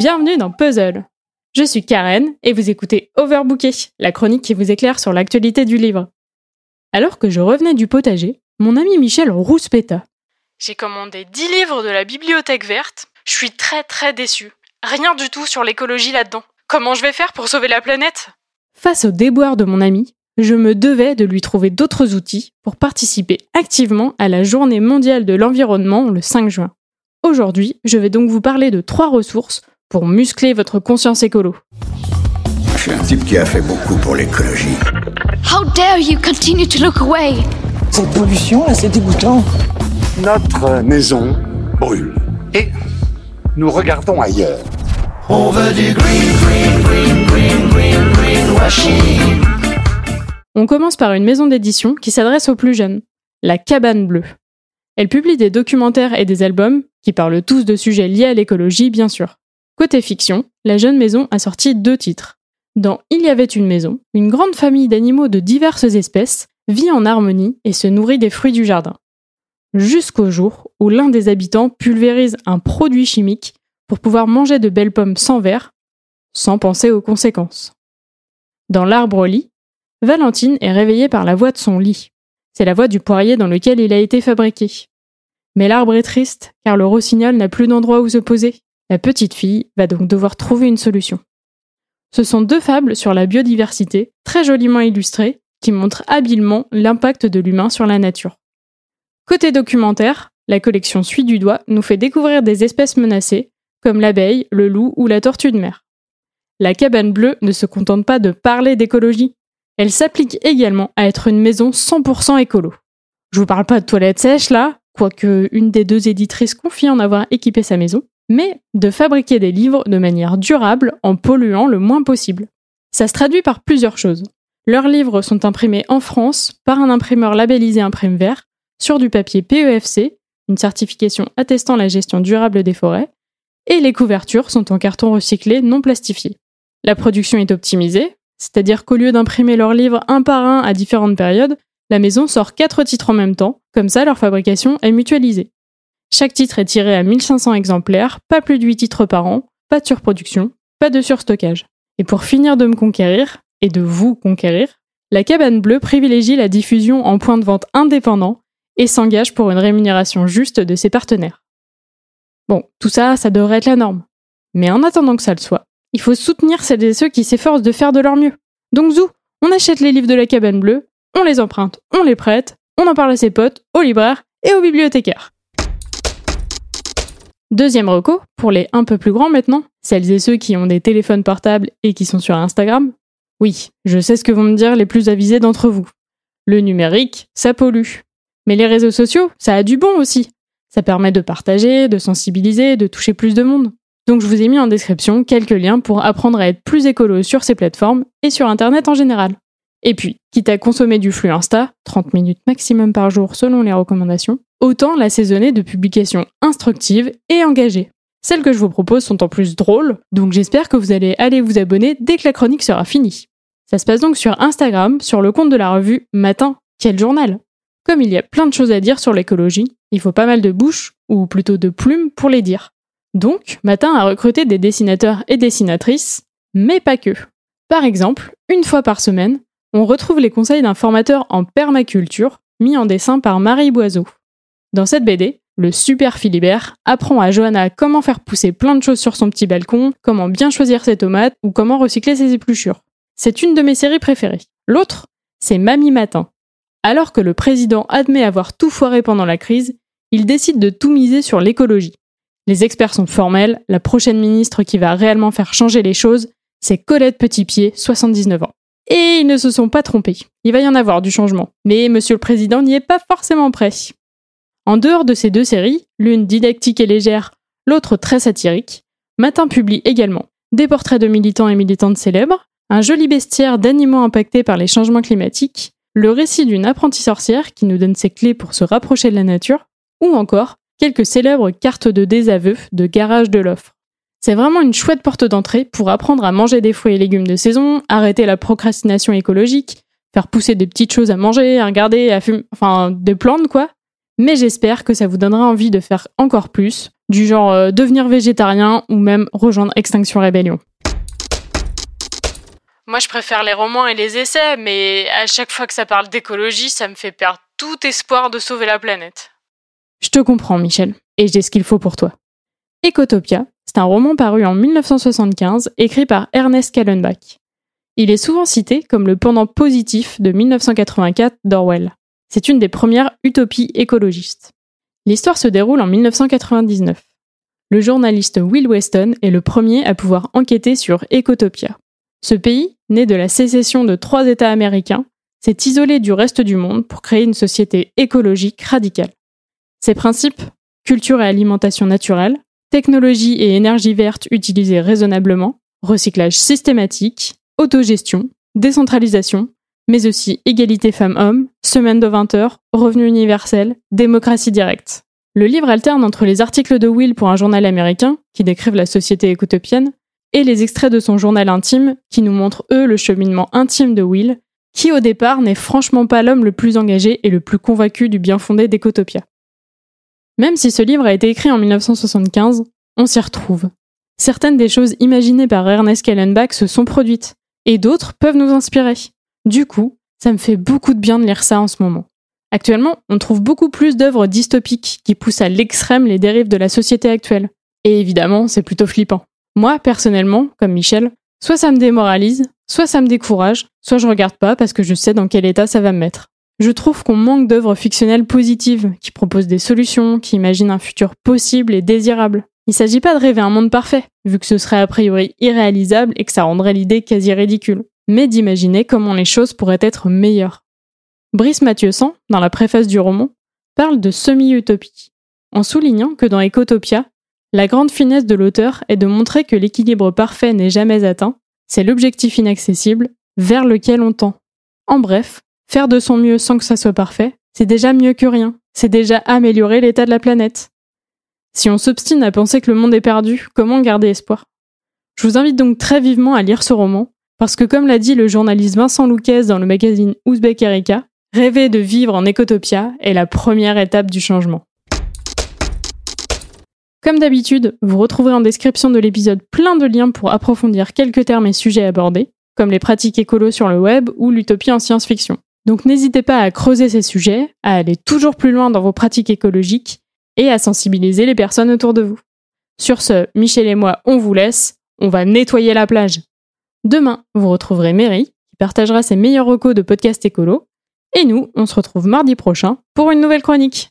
Bienvenue dans Puzzle. Je suis Karen et vous écoutez Overbooké, la chronique qui vous éclaire sur l'actualité du livre. Alors que je revenais du potager, mon ami Michel rouspéta. J'ai commandé 10 livres de la bibliothèque verte. Je suis très très déçu. Rien du tout sur l'écologie là-dedans. Comment je vais faire pour sauver la planète? Face au déboire de mon ami, je me devais de lui trouver d'autres outils pour participer activement à la journée mondiale de l'environnement le 5 juin. Aujourd'hui, je vais donc vous parler de trois ressources pour muscler votre conscience écolo. Je suis un type qui a fait beaucoup pour l'écologie. How dare you continue to look away? Cette pollution, là, c'est dégoûtant. Notre maison brûle. Et nous regardons ailleurs. On veut du green, green, green, green, green, greenwashing. On commence par une maison d'édition qui s'adresse aux plus jeunes, la Cabane Bleue. Elle publie des documentaires et des albums qui parlent tous de sujets liés à l'écologie, bien sûr. Côté fiction, la jeune maison a sorti deux titres. Dans Il y avait une maison, une grande famille d'animaux de diverses espèces vit en harmonie et se nourrit des fruits du jardin. Jusqu'au jour où l'un des habitants pulvérise un produit chimique pour pouvoir manger de belles pommes sans verre, sans penser aux conséquences. Dans l'arbre au lit, Valentine est réveillée par la voix de son lit. C'est la voix du poirier dans lequel il a été fabriqué. Mais l'arbre est triste, car le rossignol n'a plus d'endroit où se poser. La petite fille va donc devoir trouver une solution. Ce sont deux fables sur la biodiversité, très joliment illustrées, qui montrent habilement l'impact de l'humain sur la nature. Côté documentaire, la collection Suit du doigt nous fait découvrir des espèces menacées, comme l'abeille, le loup ou la tortue de mer. La cabane bleue ne se contente pas de parler d'écologie, elle s'applique également à être une maison 100% écolo. Je vous parle pas de toilettes sèches là, quoique une des deux éditrices confie en avoir équipé sa maison, mais de fabriquer des livres de manière durable en polluant le moins possible. Ça se traduit par plusieurs choses. Leurs livres sont imprimés en France par un imprimeur labellisé Imprime Vert sur du papier PEFC, une certification attestant la gestion durable des forêts, et les couvertures sont en carton recyclé non plastifié. La production est optimisée, c'est-à-dire qu'au lieu d'imprimer leurs livres un par un à différentes périodes, la maison sort quatre titres en même temps, comme ça leur fabrication est mutualisée. Chaque titre est tiré à 1500 exemplaires, pas plus de 8 titres par an, pas de surproduction, pas de surstockage. Et pour finir de me conquérir, et de vous conquérir, la cabane bleue privilégie la diffusion en point de vente indépendant et s'engage pour une rémunération juste de ses partenaires. Bon, tout ça, ça devrait être la norme. Mais en attendant que ça le soit, il faut soutenir celles et ceux qui s'efforcent de faire de leur mieux. Donc zou, on achète les livres de la cabane bleue, on les emprunte, on les prête, on en parle à ses potes, aux libraires et aux bibliothécaires. Deuxième reco, pour les un peu plus grands maintenant, celles et ceux qui ont des téléphones portables et qui sont sur Instagram. Oui, je sais ce que vont me dire les plus avisés d'entre vous. Le numérique, ça pollue. Mais les réseaux sociaux, ça a du bon aussi. Ça permet de partager, de sensibiliser, de toucher plus de monde. Donc je vous ai mis en description quelques liens pour apprendre à être plus écolo sur ces plateformes et sur Internet en général. Et puis, quitte à consommer du flux Insta, 30 minutes maximum par jour selon les recommandations, autant l'assaisonner de publications instructives et engagées. Celles que je vous propose sont en plus drôles, donc j'espère que vous allez aller vous abonner dès que la chronique sera finie. Ça se passe donc sur Instagram, sur le compte de la revue Matin, quel journal? Comme il y a plein de choses à dire sur l'écologie, il faut pas mal de bouches, ou plutôt de plumes, pour les dire. Donc, Matin a recruté des dessinateurs et dessinatrices, mais pas que. Par exemple, une fois par semaine, on retrouve les conseils d'un formateur en permaculture mis en dessin par Marie Boiseau. Dans cette BD, le super Philibert apprend à Johanna comment faire pousser plein de choses sur son petit balcon, comment bien choisir ses tomates ou comment recycler ses épluchures. C'est une de mes séries préférées. L'autre, c'est Mamie Matin. Alors que le président admet avoir tout foiré pendant la crise, il décide de tout miser sur l'écologie. Les experts sont formels, la prochaine ministre qui va réellement faire changer les choses, c'est Colette Petitpied, 79 ans. Et ils ne se sont pas trompés. Il va y en avoir du changement. Mais Monsieur le Président n'y est pas forcément prêt. En dehors de ces deux séries, l'une didactique et légère, l'autre très satirique, Matin publie également des portraits de militants et militantes célèbres, un joli bestiaire d'animaux impactés par les changements climatiques, le récit d'une apprentie sorcière qui nous donne ses clés pour se rapprocher de la nature, ou encore quelques célèbres cartes de désaveu de garage de l'offre. C'est vraiment une chouette porte d'entrée pour apprendre à manger des fruits et légumes de saison, arrêter la procrastination écologique, faire pousser des petites choses à manger, à regarder, à fumer, enfin des plantes quoi. Mais j'espère que ça vous donnera envie de faire encore plus, du genre euh, devenir végétarien ou même rejoindre Extinction Rebellion. Moi, je préfère les romans et les essais, mais à chaque fois que ça parle d'écologie, ça me fait perdre tout espoir de sauver la planète. Je te comprends, Michel, et j'ai ce qu'il faut pour toi. Ecotopia, c'est un roman paru en 1975, écrit par Ernest Kallenbach. Il est souvent cité comme le pendant positif de 1984 d'Orwell. C'est une des premières utopies écologistes. L'histoire se déroule en 1999. Le journaliste Will Weston est le premier à pouvoir enquêter sur Ecotopia. Ce pays, né de la sécession de trois États américains, s'est isolé du reste du monde pour créer une société écologique radicale. Ses principes culture et alimentation naturelle, technologie et énergie verte utilisées raisonnablement, recyclage systématique, autogestion, décentralisation, mais aussi égalité femmes-hommes, semaine de 20 heures, revenu universel, démocratie directe. Le livre alterne entre les articles de Will pour un journal américain, qui décrivent la société écotopienne, et les extraits de son journal intime, qui nous montrent eux le cheminement intime de Will, qui au départ n'est franchement pas l'homme le plus engagé et le plus convaincu du bien fondé d'Ecotopia. Même si ce livre a été écrit en 1975, on s'y retrouve. Certaines des choses imaginées par Ernest Kellenbach se sont produites, et d'autres peuvent nous inspirer. Du coup, ça me fait beaucoup de bien de lire ça en ce moment. Actuellement, on trouve beaucoup plus d'œuvres dystopiques qui poussent à l'extrême les dérives de la société actuelle. Et évidemment, c'est plutôt flippant. Moi, personnellement, comme Michel, soit ça me démoralise, soit ça me décourage, soit je regarde pas parce que je sais dans quel état ça va me mettre. Je trouve qu'on manque d'œuvres fictionnelles positives, qui proposent des solutions, qui imaginent un futur possible et désirable. Il s'agit pas de rêver un monde parfait, vu que ce serait a priori irréalisable et que ça rendrait l'idée quasi ridicule, mais d'imaginer comment les choses pourraient être meilleures. Brice Mathieusan, dans la préface du roman, parle de semi-utopie, en soulignant que dans Ecotopia, la grande finesse de l'auteur est de montrer que l'équilibre parfait n'est jamais atteint, c'est l'objectif inaccessible vers lequel on tend. En bref, faire de son mieux sans que ça soit parfait, c'est déjà mieux que rien, c'est déjà améliorer l'état de la planète. Si on s'obstine à penser que le monde est perdu, comment garder espoir? Je vous invite donc très vivement à lire ce roman, parce que comme l'a dit le journaliste Vincent Louquez dans le magazine Ouzbek Erika, rêver de vivre en écotopia est la première étape du changement. Comme d'habitude, vous retrouverez en description de l'épisode plein de liens pour approfondir quelques termes et sujets abordés, comme les pratiques écolo sur le web ou l'utopie en science-fiction. Donc n'hésitez pas à creuser ces sujets, à aller toujours plus loin dans vos pratiques écologiques et à sensibiliser les personnes autour de vous. Sur ce, Michel et moi, on vous laisse, on va nettoyer la plage. Demain, vous retrouverez Mary, qui partagera ses meilleurs recos de podcast écolo, et nous, on se retrouve mardi prochain pour une nouvelle chronique.